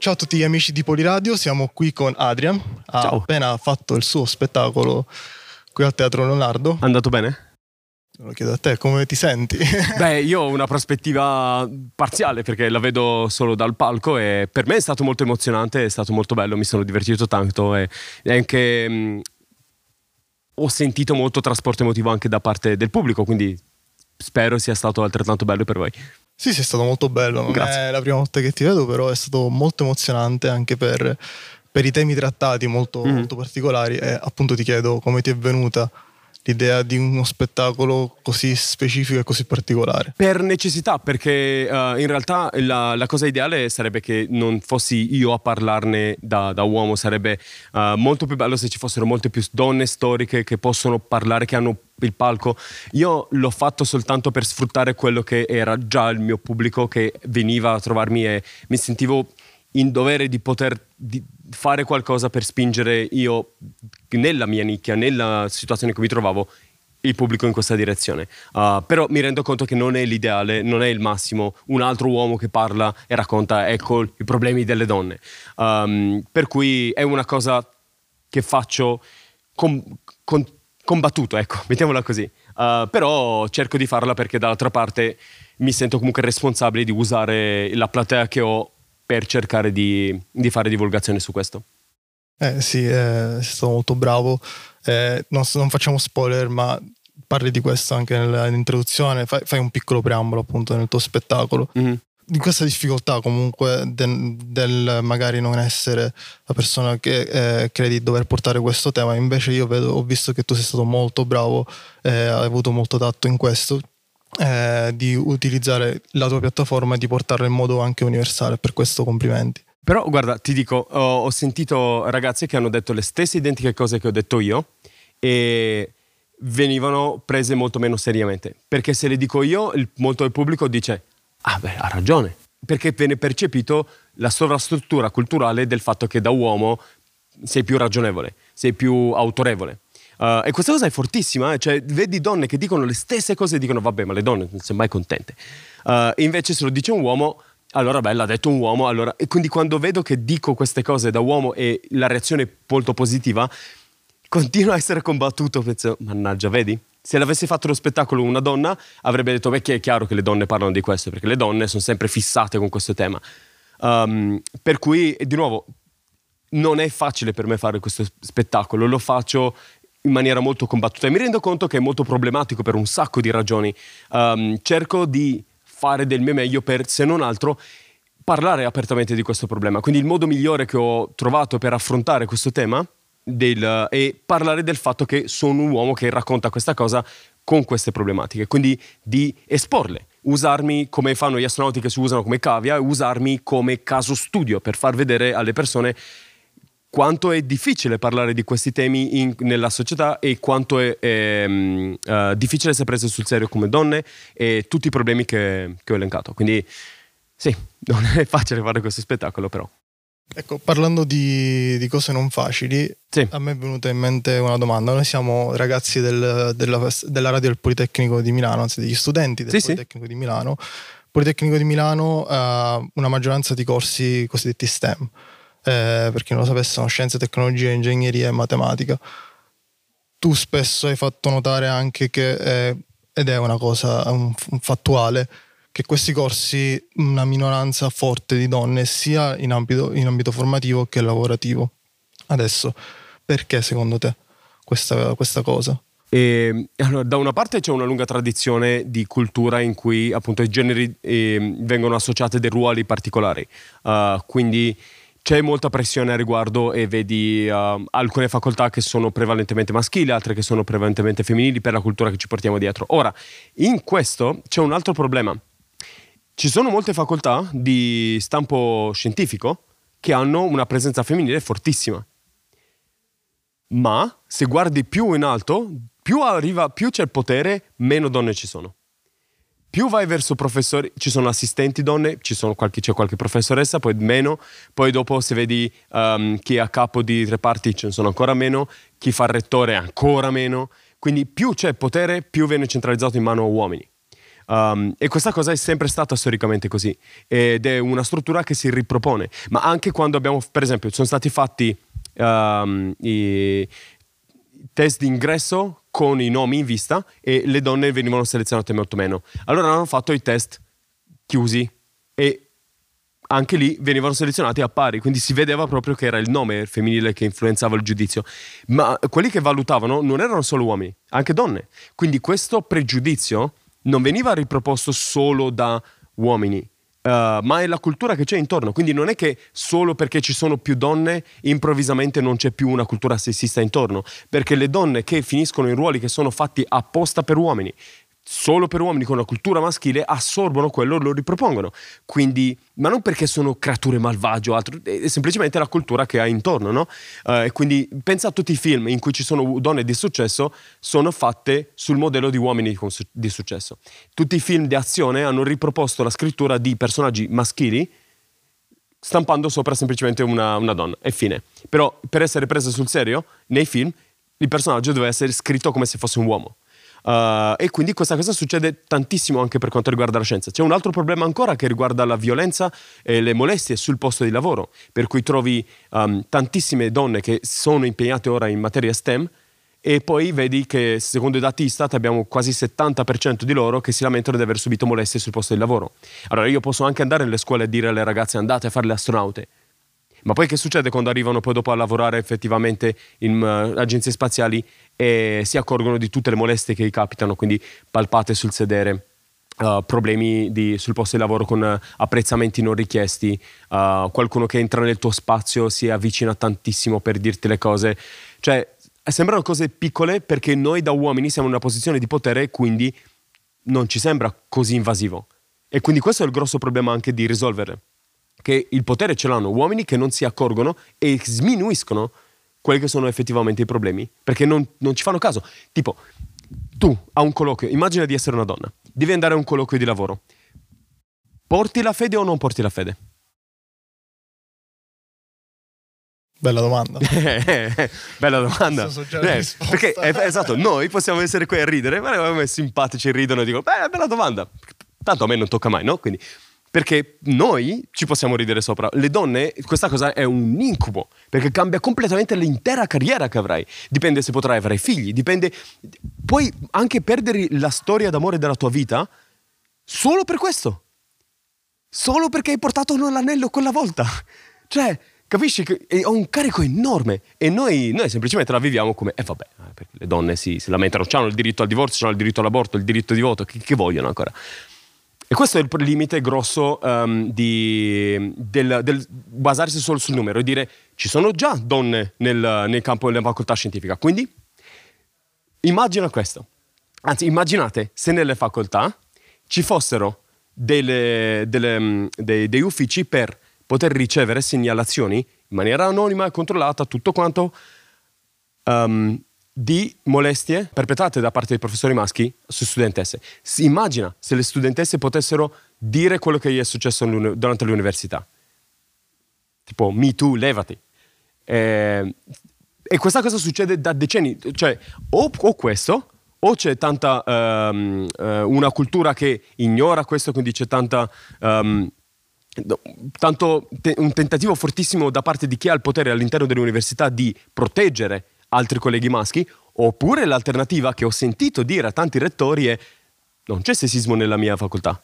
Ciao a tutti gli amici di Poliradio, siamo qui con Adrian. Ha Ciao. appena fatto il suo spettacolo qui al Teatro Leonardo. Andato bene? Lo chiedo a te, come ti senti? Beh, io ho una prospettiva parziale perché la vedo solo dal palco e per me è stato molto emozionante, è stato molto bello, mi sono divertito tanto e, anche mh, ho sentito molto trasporto emotivo anche da parte del pubblico, quindi spero sia stato altrettanto bello per voi. Sì, sì, è stato molto bello. Non Grazie. è la prima volta che ti vedo, però è stato molto emozionante anche per, per i temi trattati molto, Mhm. molto particolari. E appunto ti chiedo come ti è venuta l'idea di uno spettacolo così specifico e così particolare. Per necessità, perché eh, in realtà la, la cosa ideale sarebbe che non fossi io a parlarne da, da uomo, sarebbe eh, molto più bello se ci fossero molte più donne storiche che possono parlare, che hanno il palco. Io l'ho fatto soltanto per sfruttare quello che era già il mio pubblico che veniva a trovarmi e mi sentivo in dovere di poter di fare qualcosa per spingere io nella mia nicchia, nella situazione in cui mi trovavo, il pubblico in questa direzione. Uh, però mi rendo conto che non è l'ideale, non è il massimo. Un altro uomo che parla e racconta, ecco, i problemi delle donne. Um, per cui è una cosa che faccio com- con- combattuto, ecco, mettiamola così. Uh, però cerco di farla perché dall'altra parte mi sento comunque responsabile di usare la platea che ho per cercare di, di fare divulgazione su questo. Eh sì, eh, sei stato molto bravo. Eh, non, non facciamo spoiler, ma parli di questo anche nell'introduzione. Fai, fai un piccolo preambolo appunto nel tuo spettacolo. Mhm. Di questa difficoltà comunque del, del magari non essere la persona che eh, credi di dover portare questo tema. Invece io vedo, ho visto che tu sei stato molto bravo, eh, hai avuto molto tatto in questo. Eh, di utilizzare la tua piattaforma e di portarla in modo anche universale. Per questo complimenti. Però guarda, ti dico, ho, ho sentito ragazzi che hanno detto le stesse identiche cose che ho detto io e venivano prese molto meno seriamente. Perché se le dico io, il- molto del pubblico dice, ah beh, ha ragione. Perché viene percepito la sovrastruttura culturale del fatto che da uomo sei più ragionevole, sei più autorevole. Uh, e questa cosa è fortissima, eh, cioè vedi donne che dicono le stesse cose e dicono vabbè ma le donne non sono mai contente. Uh, invece se lo dice un uomo, allora beh l'ha detto un uomo, allora... E quindi quando vedo che dico queste cose da uomo e la reazione è molto positiva, continua a essere combattuto, penso, mannaggia, vedi? Se l'avesse fatto lo spettacolo una donna, avrebbe detto, beh, è chiaro che le donne parlano di questo, perché le donne sono sempre fissate con questo tema. Um, per cui, di nuovo, non è facile per me fare questo spettacolo, lo faccio in maniera molto combattuta e mi rendo conto che è molto problematico per un sacco di ragioni. Um, cerco di fare del mio meglio per, se non altro, parlare apertamente di questo problema. Quindi il modo migliore che ho trovato per affrontare questo tema del, è parlare del fatto che sono un uomo che racconta questa cosa con queste problematiche, quindi di esporle, usarmi come fanno gli astronauti che si usano come cavia, usarmi come caso studio per far vedere alle persone quanto è difficile parlare di questi temi in- nella società e quanto è ehm, eh, difficile essere prese sul serio come donne e tutti i problemi che, che ho elencato. Quindi sì, non è facile fare questo spettacolo però. Ecco, parlando di, di cose non facili, Sì. a me è venuta in mente una domanda. Noi siamo ragazzi del- della, della radio del Politecnico di Milano, anzi degli studenti del Sì, sì. Politecnico di Milano. Politecnico di Milano ha una maggioranza di corsi cosiddetti STEM, eh, per chi non lo sapesse sono scienze, tecnologie, ingegneria e matematica. Tu spesso hai fatto notare anche che, eh, ed è una cosa un, un fattuale, che questi corsi una minoranza forte di donne sia in ambito, in ambito formativo che lavorativo. Adesso, perché secondo te questa, questa cosa? E, allora, da una parte c'è una lunga tradizione di cultura in cui appunto i generi eh, vengono associati dei ruoli particolari, Uh, quindi c'è molta pressione a riguardo e vedi uh, alcune facoltà che sono prevalentemente maschili, altre che sono prevalentemente femminili per la cultura che ci portiamo dietro. Ora, in questo c'è un altro problema. Ci sono molte facoltà di stampo scientifico che hanno una presenza femminile fortissima ma se guardi più in alto, più, arriva, più c'è il potere, meno donne ci sono. Più vai verso professori, ci sono assistenti donne, sono qualche, c'è qualche professoressa, poi meno, poi dopo se vedi um, chi è a capo di reparti ce ne sono ancora meno, chi fa il rettore ancora meno, quindi più c'è potere, più viene centralizzato in mano a uomini. Um, e questa cosa è sempre stata storicamente così ed è una struttura che si ripropone. Ma anche quando abbiamo, per esempio, sono stati fatti um, i test d'ingresso con i nomi in vista e le donne venivano selezionate molto meno. Allora hanno fatto i test chiusi e anche lì venivano selezionati a pari, quindi si vedeva proprio che era il nome femminile che influenzava il giudizio. Ma quelli che valutavano non erano solo uomini, anche donne. Quindi questo pregiudizio non veniva riproposto solo da uomini, Uh, ma è la cultura che c'è intorno. Quindi non è che solo perché ci sono più donne improvvisamente non c'è più una cultura sessista intorno, perché le donne che finiscono in ruoli che sono fatti apposta per uomini solo per uomini con una cultura maschile assorbono quello e lo ripropongono. Quindi, ma non perché sono creature malvagie o altro, è semplicemente la cultura che hai intorno, no? Uh, e quindi pensa a tutti i film in cui ci sono donne di successo, sono fatte sul modello di uomini di successo. Tutti i film di azione hanno riproposto la scrittura di personaggi maschili stampando sopra semplicemente una, una donna e fine. Però per essere presa sul serio, nei film, il personaggio deve essere scritto come se fosse un uomo. Uh, e quindi questa cosa succede tantissimo anche per quanto riguarda la scienza. C'è un altro problema ancora che riguarda la violenza e le molestie sul posto di lavoro, per cui trovi um, tantissime donne che sono impegnate ora in materia STEM e poi vedi che secondo i dati Istat abbiamo quasi il 70% di loro che si lamentano di aver subito molestie sul posto di lavoro. Allora io posso anche andare nelle scuole e dire alle ragazze andate a fare le astronaute, ma poi che succede quando arrivano poi dopo a lavorare effettivamente in uh, agenzie spaziali e si accorgono di tutte le molestie che gli capitano, quindi palpate sul sedere. Uh, problemi di, sul posto di lavoro con uh, apprezzamenti non richiesti, uh, qualcuno che entra nel tuo spazio si avvicina tantissimo per dirti le cose. Cioè, sembrano cose piccole perché noi da uomini siamo in una posizione di potere e quindi non ci sembra così invasivo. E quindi questo è il grosso problema anche di risolvere che il potere ce l'hanno uomini che non si accorgono e sminuiscono quelli che sono effettivamente i problemi, perché non, non ci fanno caso. Tipo, tu a un colloquio, immagina di essere una donna, devi andare a un colloquio di lavoro. Porti la fede o non porti la fede? Bella domanda. Bella domanda. Eh, perché eh, esatto, noi possiamo essere qui a ridere, ma noi simpatici ridono e dicono, beh, bella domanda. Tanto a me non tocca mai, no? Quindi perché noi ci possiamo ridere sopra. Le donne, questa cosa è un incubo, perché cambia completamente l'intera carriera che avrai. Dipende se potrai avere figli, dipende... Puoi anche perdere la storia d'amore della tua vita solo per questo. Solo perché hai portato l'anello quella volta. Cioè, capisci che è un carico enorme e noi, noi semplicemente la viviamo come, eh vabbè, eh, perché le donne si, si lamentano, hanno il diritto al divorzio, hanno il diritto all'aborto, il diritto di voto, che, che vogliono ancora? E questo è il limite grosso um, di, del, del, basarsi solo sul numero e dire ci sono già donne nel, nel campo della facoltà scientifica. Quindi immagina questo. Anzi, immaginate se nelle facoltà ci fossero delle, delle, mm, dei, dei uffici per poter ricevere segnalazioni in maniera anonima e controllata, tutto quanto, um, di molestie perpetrate da parte dei professori maschi su studentesse. Si immagina se le studentesse potessero dire quello che gli è successo durante l'università. Tipo, me too, levati. Eh, e questa cosa succede da decenni. Cioè, o, o questo, o c'è tanta um, una cultura che ignora questo, quindi c'è tanta... Um, tanto te- un tentativo fortissimo da parte di chi ha il potere all'interno dell'università di proteggere altri colleghi maschi, oppure l'alternativa che ho sentito dire a tanti rettori è non c'è sessismo nella mia facoltà.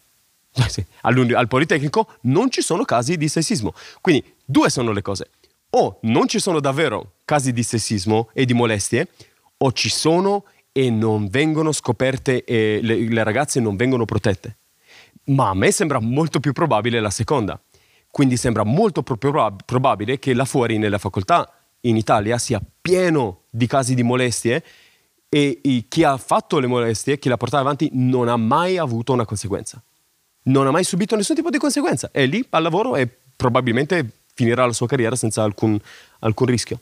Al Politecnico non ci sono casi di sessismo. Quindi due sono le cose. O non ci sono davvero casi di sessismo e di molestie, o ci sono e non vengono scoperte e le, le ragazze non vengono protette. Ma a me sembra molto più probabile la seconda. Quindi sembra molto probabile che là fuori nella facoltà in Italia sia pieno di casi di molestie e chi ha fatto le molestie, chi l'ha portata avanti, non ha mai avuto una conseguenza. Non ha mai subito nessun tipo di conseguenza. È lì al lavoro e probabilmente finirà la sua carriera senza alcun, alcun rischio.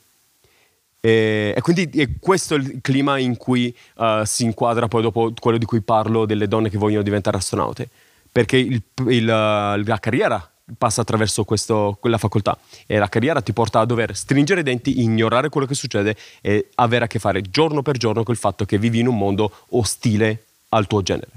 E, e, quindi è questo il clima in cui uh, si inquadra poi dopo quello di cui parlo delle donne che vogliono diventare astronaute. Perché il, il, la carriera passa attraverso questo, quella facoltà e la carriera ti porta a dover stringere i denti, ignorare quello che succede e avere a che fare giorno per giorno col fatto che vivi in un mondo ostile al tuo genere.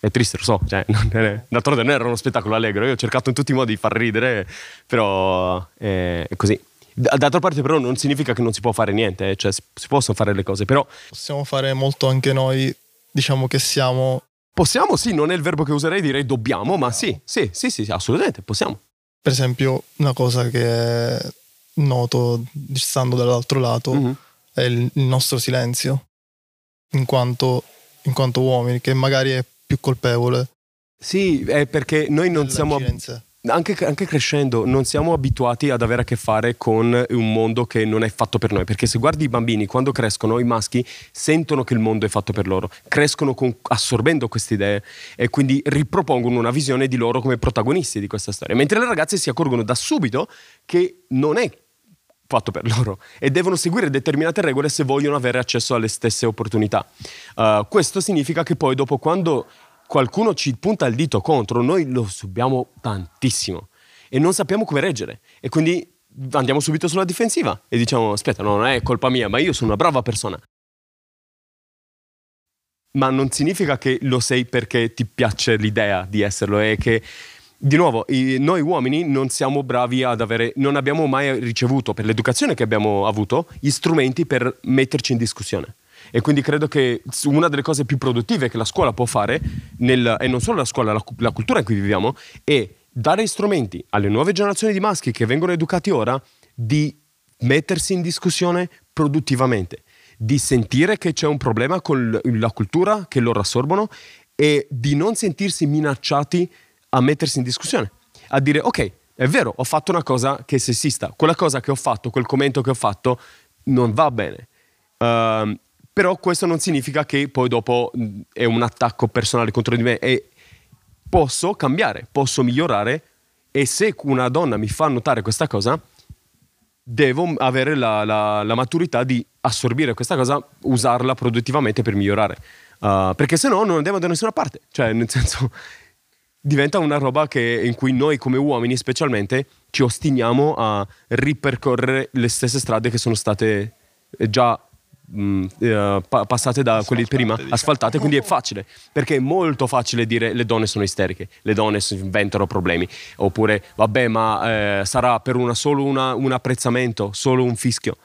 È triste, lo so, cioè, non è, d'altronde non era uno spettacolo allegro, io ho cercato in tutti i modi di far ridere, però è, è così. D'altra parte però non significa che non si può fare niente, eh, cioè si possono fare le cose, però... Possiamo fare molto anche noi, diciamo che siamo... Possiamo, sì, non è il verbo che userei, direi dobbiamo, ma sì, sì, sì, sì, assolutamente, possiamo. Per esempio, una cosa che noto stando dall'altro lato mm-hmm. è il, il nostro silenzio, in quanto, in quanto uomini, che magari è più colpevole. Sì, è perché noi non siamo... Anche, anche, crescendo non siamo abituati ad avere a che fare con un mondo che non è fatto per noi, perché se guardi i bambini quando crescono, i maschi sentono che il mondo è fatto per loro, crescono con, assorbendo queste idee e quindi ripropongono una visione di loro come protagonisti di questa storia, mentre le ragazze si accorgono da subito che non è fatto per loro e devono seguire determinate regole se vogliono avere accesso alle stesse opportunità. Uh, questo significa che poi dopo quando qualcuno ci punta il dito contro, noi lo subiamo tantissimo e non sappiamo come reggere e quindi andiamo subito sulla difensiva e diciamo aspetta, no, non è colpa mia, ma io sono una brava persona. Ma non significa che lo sei perché ti piace l'idea di esserlo e che di nuovo, noi uomini non siamo bravi ad avere, non abbiamo mai ricevuto, per l'educazione che abbiamo avuto, gli strumenti per metterci in discussione. E quindi credo che una delle cose più produttive che la scuola può fare, nel, e non solo la scuola, la, la cultura in cui viviamo, è dare strumenti alle nuove generazioni di maschi che vengono educati ora di mettersi in discussione produttivamente, di sentire che c'è un problema con la cultura che loro assorbono e di non sentirsi minacciati a mettersi in discussione, a dire ok, è vero, ho fatto una cosa che è sessista, quella cosa che ho fatto, quel commento che ho fatto non va bene. Uh, però questo non significa che poi dopo è un attacco personale contro di me e posso cambiare, posso migliorare e se una donna mi fa notare questa cosa, devo avere la, la, la maturità di assorbire questa cosa, usarla produttivamente per migliorare. Uh, perché se no non andiamo da nessuna parte. Cioè, nel senso, diventa una roba che, in cui noi come uomini specialmente ci ostiniamo a ripercorrere le stesse strade che sono state già mh, uh, pa- passate da quelli prima, diciamo. asfaltate, quindi è facile, perché è molto facile dire le donne sono isteriche, le donne si inventano problemi, oppure vabbè ma eh, sarà per una, solo una, un apprezzamento, solo un fischio.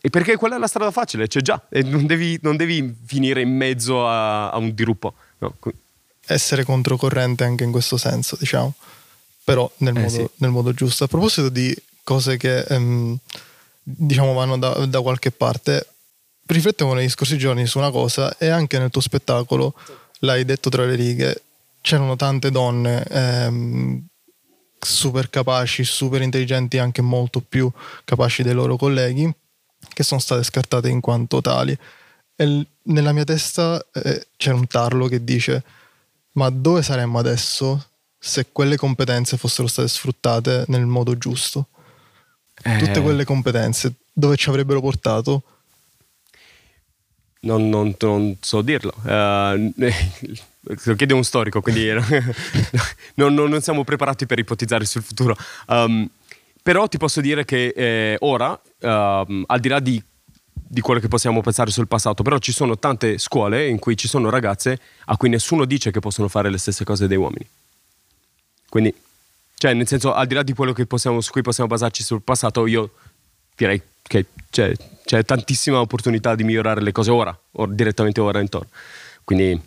E perché quella è la strada facile, c'è già, e non devi, non devi finire in mezzo a, a un diruppo. No? essere controcorrente anche in questo senso, diciamo, però nel, eh, modo, sì. nel modo, giusto. A proposito di cose che ehm, diciamo vanno da, da, qualche parte, riflettevo negli scorsi giorni su una cosa e anche nel tuo spettacolo l'hai detto tra le righe, c'erano tante donne ehm, super capaci, super intelligenti, anche molto più capaci dei loro colleghi, che sono state scartate in quanto tali. E nella mia testa eh, c'è un tarlo che dice ma dove saremmo adesso se quelle competenze fossero state sfruttate nel modo giusto? Eh... Tutte quelle competenze, dove ci avrebbero portato? Non, non, non so dirlo. Uh, lo chiede un storico, quindi non, non, siamo preparati per ipotizzare sul futuro. Um, però ti posso dire che eh, ora, uh, al di là di di quello che possiamo pensare sul passato, però ci sono tante scuole in cui ci sono ragazze a cui nessuno dice che possono fare le stesse cose dei uomini. Quindi, cioè, nel senso, al di là di quello possiamo, su cui possiamo basarci sul passato, io direi che c'è, c'è tantissima opportunità di migliorare le cose ora, or, direttamente ora intorno. Quindi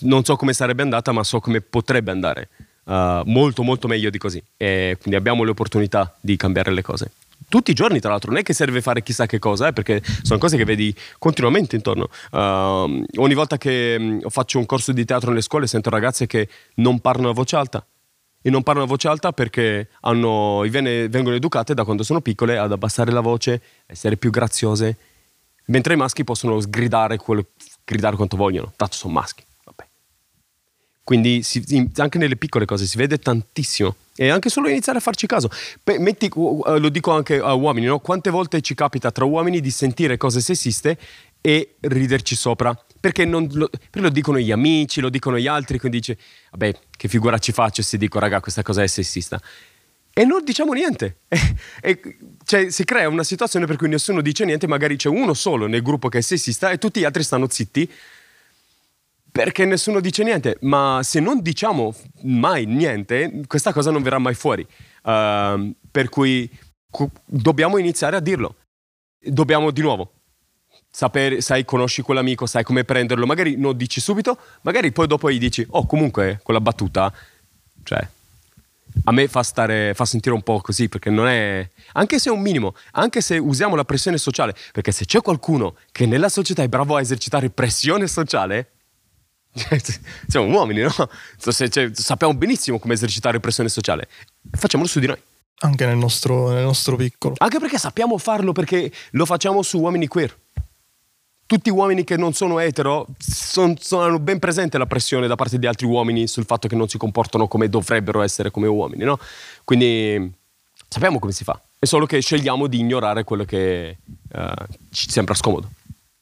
non so come sarebbe andata, ma so come potrebbe andare. Uh, molto molto meglio di così e quindi abbiamo le opportunità di cambiare le cose tutti i giorni, tra l'altro, non è che serve fare chissà che cosa, eh, perché sono cose che vedi continuamente intorno. Uh, ogni volta che um, faccio un corso di teatro nelle scuole sento ragazze che non parlano a voce alta. E non parlano a voce alta perché hanno, vengono educate da quando sono piccole ad abbassare la voce, essere più graziose, mentre i maschi possono sgridare, quello, gridare quanto vogliono, tanto sono maschi. Quindi si, anche nelle piccole cose si vede tantissimo. E anche solo iniziare a farci caso. Metti, lo dico anche a uomini, no? quante volte ci capita tra uomini di sentire cose sessiste e riderci sopra? Perché, lo, perché lo dicono gli amici, lo dicono gli altri, quindi dice, vabbè, che figura ci faccio se dico, raga, questa cosa è sessista. E non diciamo niente. E, e, cioè, si crea una situazione per cui nessuno dice niente, magari c'è uno solo nel gruppo che è sessista e tutti gli altri stanno zitti perché nessuno dice niente, ma se non diciamo mai niente, questa cosa non verrà mai fuori. Uh, per cui dobbiamo iniziare a dirlo. Dobbiamo di nuovo sapere, sai, conosci quell'amico, sai come prenderlo. Magari non dici subito, magari poi dopo gli dici, oh, comunque quella battuta, cioè, a me fa, stare, fa sentire un po' così, perché non è. Anche se è un minimo, anche se usiamo la pressione sociale, perché se c'è qualcuno che nella società è bravo a esercitare pressione sociale, siamo uomini, no? Cioè, sappiamo benissimo come esercitare pressione sociale. Facciamolo su di noi. Anche nel nostro, nel nostro piccolo. Anche perché sappiamo farlo, perché lo facciamo su uomini queer. Tutti uomini che non sono etero son, sono ben presente la pressione da parte di altri uomini sul fatto che non si comportano come dovrebbero essere come uomini, no? Quindi sappiamo come si fa. È solo che scegliamo di ignorare quello che uh, ci sembra scomodo.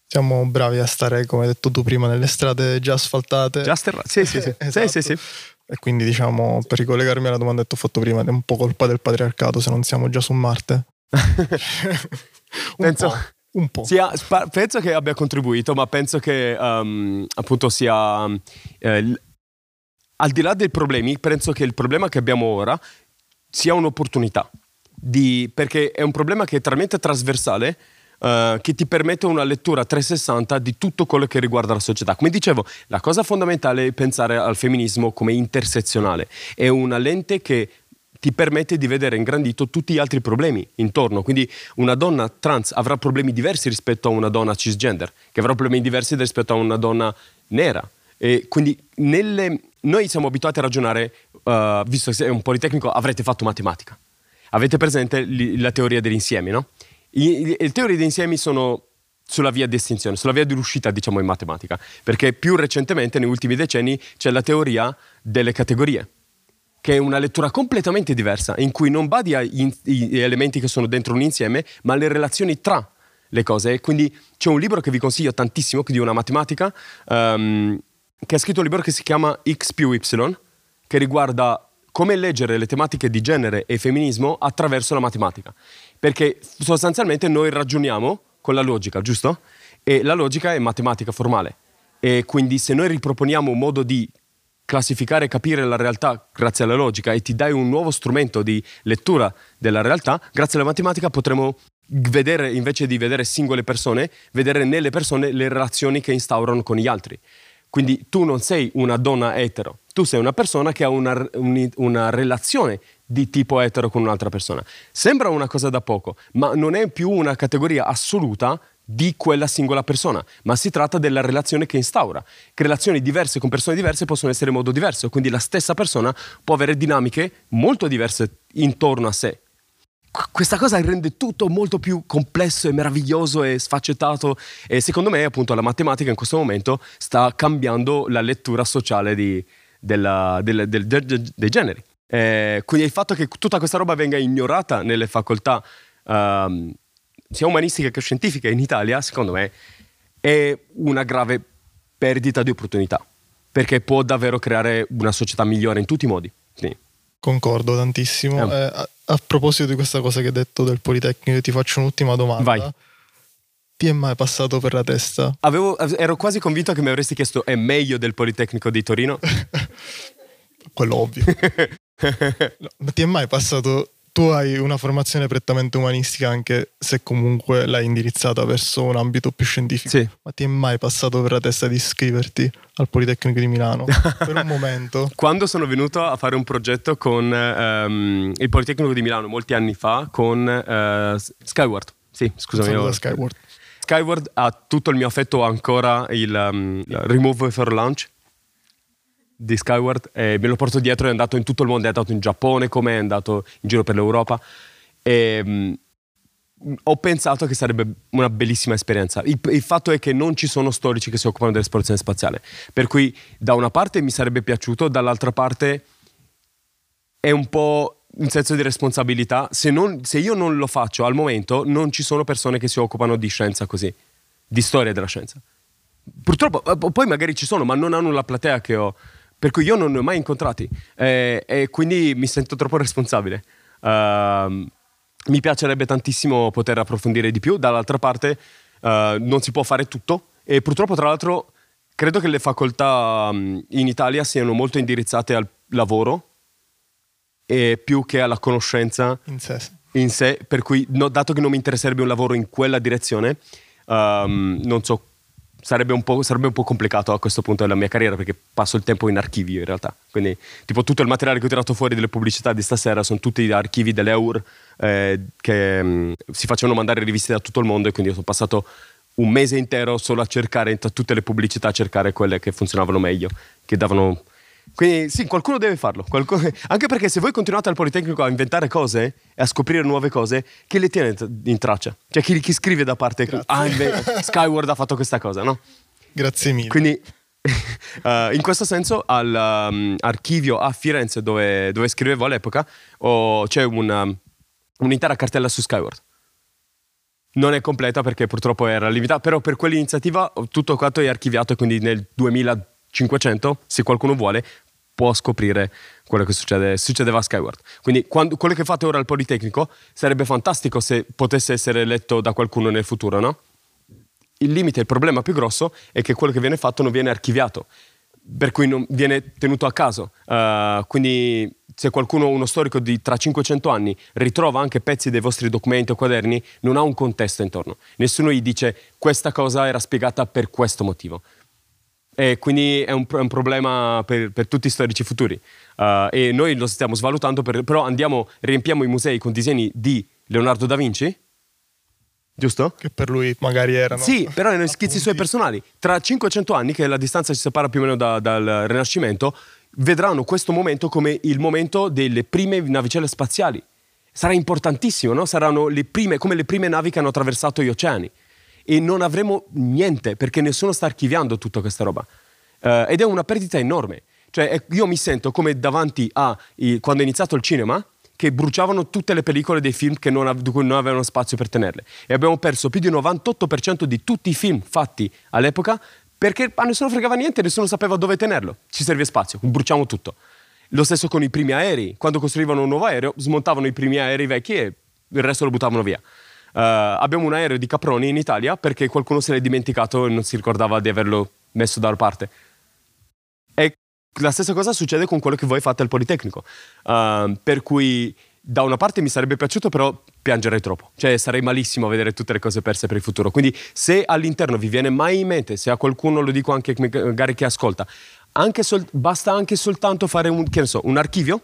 Siamo bravi a stare, come hai detto tu prima, nelle strade già asfaltate. Già sterrate, sì, sì, sì. esatto. sì, sì, sì. E quindi, diciamo, per ricollegarmi alla domanda che ti ho fatto prima, è un po' colpa del patriarcato se non siamo già su Marte. Penso... Un po'. Sia, penso che abbia contribuito, ma penso che um, appunto sia... Eh, al di là dei problemi, penso che il problema che abbiamo ora sia un'opportunità. Di, perché è un problema che è talmente trasversale Uh, che ti permette una lettura 360 di tutto quello che riguarda la società. Come dicevo, la cosa fondamentale è pensare al femminismo come intersezionale. È una lente che ti permette di vedere ingrandito tutti gli altri problemi intorno. Quindi una donna trans avrà problemi diversi rispetto a una donna cisgender, che avrà problemi diversi rispetto a una donna nera. E quindi nelle... noi siamo abituati a ragionare, uh, visto che è un politecnico, avrete fatto matematica. Avete presente la teoria degli insiemi, no? le teorie degli insiemi sono sulla via di estinzione, sulla via di riuscita, diciamo, in matematica. Perché più recentemente, negli ultimi decenni, c'è la teoria delle categorie che è una lettura completamente diversa, in cui non badi agli elementi che sono dentro un insieme, ma alle relazioni tra le cose. E quindi c'è un libro che vi consiglio tantissimo, di una matematica, um, che ha scritto un libro che si chiama X più Y, che riguarda come leggere le tematiche di genere e femminismo attraverso la matematica. Perché sostanzialmente noi ragioniamo con la logica, giusto? E la logica è matematica formale. E quindi se noi riproponiamo un modo di classificare e capire la realtà grazie alla logica e ti dai un nuovo strumento di lettura della realtà, grazie alla matematica potremo vedere, invece di vedere singole persone, vedere nelle persone le relazioni che instaurano con gli altri. Quindi tu non sei una donna etero, tu sei una persona che ha una, una relazione di tipo etero con un'altra persona. Sembra una cosa da poco, ma non è più una categoria assoluta di quella singola persona, ma si tratta della relazione che instaura. Che relazioni diverse con persone diverse possono essere in modo diverso, quindi la stessa persona può avere dinamiche molto diverse intorno a sé. Questa cosa rende tutto molto più complesso e meraviglioso e sfaccettato e secondo me appunto la matematica in questo momento sta cambiando la lettura sociale di, della, del, del, del, dei generi. Eh, quindi il fatto che tutta questa roba venga ignorata nelle facoltà um, sia umanistiche che scientifiche in Italia, secondo me, è una grave perdita di opportunità, perché può davvero creare una società migliore in tutti i modi. Sì. Concordo tantissimo. Eh. Eh, a, a, proposito di questa cosa che hai detto del Politecnico, ti faccio un'ultima domanda. Vai. Ti è mai passato per la testa? Avevo, ero quasi convinto che mi avresti chiesto è meglio del Politecnico di Torino? Quello ovvio. no, ma ti è mai passato tu hai una formazione prettamente umanistica anche se comunque l'hai indirizzata verso un ambito più scientifico. Sì. Ma ti è mai passato per la testa di iscriverti al Politecnico di Milano? per un momento? Quando sono venuto a fare un progetto con um, il Politecnico di Milano molti anni fa con uh, Skyward. Sì, scusami. Io... Skyward. Skyward ha tutto il mio affetto ancora il um, Remove for Launch di Skyward e me lo porto dietro, è andato in tutto il mondo, è andato in Giappone come è andato in giro per l'Europa e mh, ho pensato che sarebbe una bellissima esperienza. Il, il, fatto è che non ci sono storici che si occupano dell'esplorazione spaziale, per cui da una parte mi sarebbe piaciuto, dall'altra parte è un po' un senso di responsabilità. Se, non, se io non lo faccio al momento, non ci sono persone che si occupano di scienza così, di storia della scienza. Purtroppo, eh, poi magari ci sono, ma non hanno la platea che ho per cui io non ne ho mai incontrati eh, e quindi mi sento troppo responsabile. Uh, mi piacerebbe tantissimo poter approfondire di più, dall'altra parte uh, non si può fare tutto e purtroppo tra l'altro credo che le facoltà mm, in Italia siano molto indirizzate al lavoro e più che alla conoscenza In sé. in sé, per cui no, dato che non mi interesserebbe un lavoro in quella direzione, ehm, non so, sarebbe un, po', sarebbe un po' complicato a questo punto della mia carriera perché passo il tempo in archivio in realtà. Quindi, tipo, tutto il materiale che ho tirato fuori delle pubblicità di stasera sono tutti archivi dell'EUR eh, che mm, si facevano mandare riviste da tutto il mondo e quindi sono passato un mese intero solo a cercare tra tutte le pubblicità, a cercare quelle che funzionavano meglio, che davano... Quindi sì, qualcuno deve farlo, qualcuno- anche perché se voi continuate al Politecnico a inventare cose e a scoprire nuove cose, chi le tiene in traccia? Cioè chi, chi scrive da parte, ah, inve- Skyward ha fatto questa cosa, no? Grazie mille. Quindi eh, in questo senso all'archivio a Firenze dove, dove scrivevo all'epoca ho- c'è una- un'intera cartella su Skyward. Non è completa perché purtroppo era limitata, però per quell'iniziativa tutto quanto è archiviato e quindi nel 2500, se qualcuno vuole, può scoprire quello che succede- succedeva a Skyward. Quindi quando- quello che fate ora al Politecnico sarebbe fantastico se potesse essere letto da qualcuno nel futuro, no? il limite, il problema più grosso è che quello che viene fatto non viene archiviato, per cui non viene tenuto a caso. Uh, quindi se qualcuno, uno storico di tra 500 anni, ritrova anche pezzi dei vostri documenti o quaderni, non ha un contesto intorno. Nessuno gli dice questa cosa era spiegata per questo motivo. E quindi è un, è un problema per, per tutti i storici futuri. Uh, e noi lo stiamo svalutando, per- però andiamo, riempiamo i musei con disegni di Leonardo da Vinci, giusto? Che per lui magari erano. Sì, però erano schizzi suoi personali. Tra 500 anni, che la distanza ci separa più o meno da- dal Rinascimento, vedranno questo momento come il momento delle prime navicelle spaziali. Sarà importantissimo, no? Saranno le prime, come le prime navi che hanno attraversato gli oceani. E non avremo niente perché nessuno sta archiviando tutta questa roba. Eh, ed è una perdita enorme. Cioè, io mi sento come davanti a quando è iniziato il cinema, che bruciavano tutte le pellicole dei film che non, di cui non avevano spazio per tenerle. E abbiamo perso più di 98% di tutti i film fatti all'epoca perché a nessuno fregava niente, nessuno sapeva dove tenerlo. Ci serve spazio, bruciamo tutto. Lo stesso con i primi aerei. Quando costruivano un nuovo aereo, smontavano i primi aerei vecchi e il resto lo buttavano via. Eh, abbiamo un aereo di Caproni in Italia perché qualcuno se l'è dimenticato e non si ricordava di averlo messo da parte. E la stessa cosa succede con quello che voi fate al Politecnico. Uh, per cui da una parte mi sarebbe piaciuto, però piangerei troppo. Cioè sarei malissimo a vedere tutte le cose perse per il futuro. Quindi se all'interno vi viene mai in mente, se a qualcuno lo dico anche magari che ascolta, anche sol- basta anche soltanto fare un, so, un archivio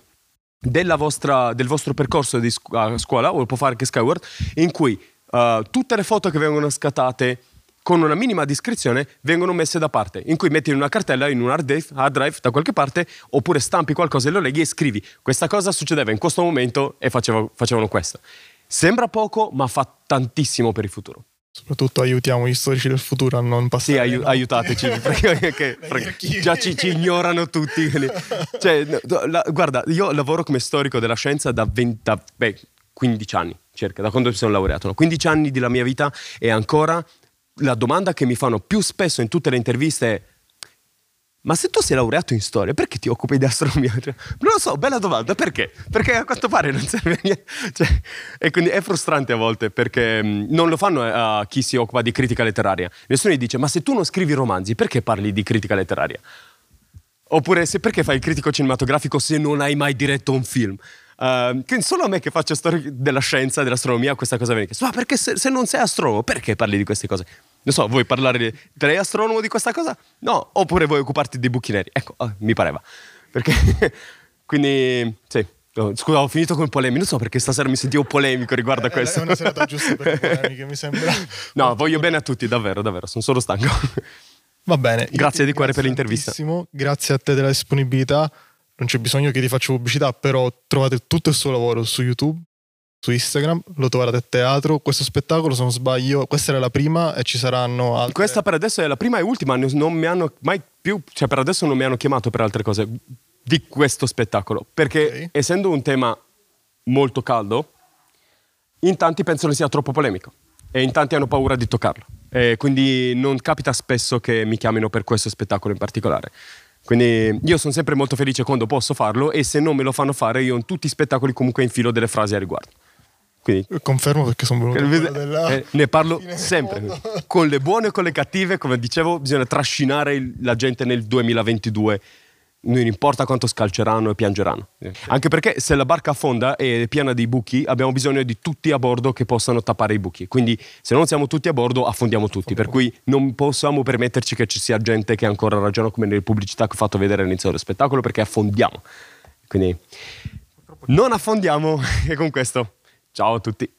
vostra- del vostro percorso di scu- a scuola, o può fare anche Skyward, in cui uh, tutte le foto che vengono scattate con una minima descrizione vengono messe da parte, in cui metti in una cartella, in un hard drive, hard drive da qualche parte, oppure stampi qualcosa e lo leghi e scrivi questa cosa succedeva in questo momento e faceva- facevano questo. Sembra poco, ma fa tantissimo per il futuro. Soprattutto aiutiamo gli storici del futuro a non Sì, passare. aiu- le notti aiutateci, perché, perché archivi. già ci, ci ignorano tutti. Cioè, no, la- guarda, io lavoro come storico della scienza da, 20 da, beh, 15 anni circa, da quando mi sono laureato. no? 15 anni della mia vita e ancora la domanda che mi fanno più spesso in tutte le interviste è ma se tu sei laureato in storia, perché ti occupi di astronomia? Cioè, non lo so, bella domanda, perché? Perché a quanto pare non serve niente. Cioè, e quindi è frustrante a volte perché mh, non lo fanno a chi si occupa di critica letteraria. Nessuno gli dice, ma se tu non scrivi romanzi, perché parli di critica letteraria? Oppure se, perché fai il critico cinematografico se non hai mai diretto un film? Uh, che solo a me che faccio storia della scienza, dell'astronomia, questa cosa viene chiesta. Ma perché se, se non sei astronomo, perché parli di queste cose? Non so, vuoi parlare di... Sei astronomo di questa cosa? No, oppure vuoi occuparti dei buchi neri? Ecco, ah, mi pareva. Perché... Quindi, sì. Oh, Scusa, ho finito con polemiche. Non so perché stasera mi sentivo polemico riguardo a È- questo. È una serata giusta per le polemiche, mi sembra. No, voglio bene a tutti, davvero, davvero. Sono solo stanco. Va bene. Grazie di cuore per l'intervista. tantissimo, Grazie a te della disponibilità. Non c'è bisogno che ti faccia pubblicità, però trovate tutto il suo lavoro su YouTube, su Instagram, lo trovate a teatro. Questo spettacolo, se non sbaglio, questa era la prima e ci saranno altre. Questa per adesso è la prima e ultima, non- mi hanno mai più, cioè per adesso non mi hanno chiamato per altre cose di questo spettacolo, perché Ok. essendo un tema molto caldo, in tanti pensano sia troppo polemico e in tanti hanno paura di toccarlo. E quindi non capita spesso che mi chiamino per questo spettacolo in particolare. Quindi io sono sempre molto felice quando posso farlo e se non me lo fanno fare io in tutti i spettacoli comunque infilo delle frasi a riguardo. Quindi, Confermo perché sono venuto della... eh, ne parlo sempre. Con le buone e con le cattive, come dicevo, bisogna trascinare la gente nel 2022 non importa quanto scalceranno e piangeranno. Anche perché se la barca affonda e è piena di buchi, abbiamo bisogno di tutti a bordo che possano tappare i buchi. Quindi se non siamo tutti a bordo, affondiamo tutti. Per cui non possiamo permetterci che ci sia gente che ancora ragiona come nelle pubblicità che ho fatto vedere all'inizio dello spettacolo, perché affondiamo. Quindi non affondiamo e con questo ciao a tutti.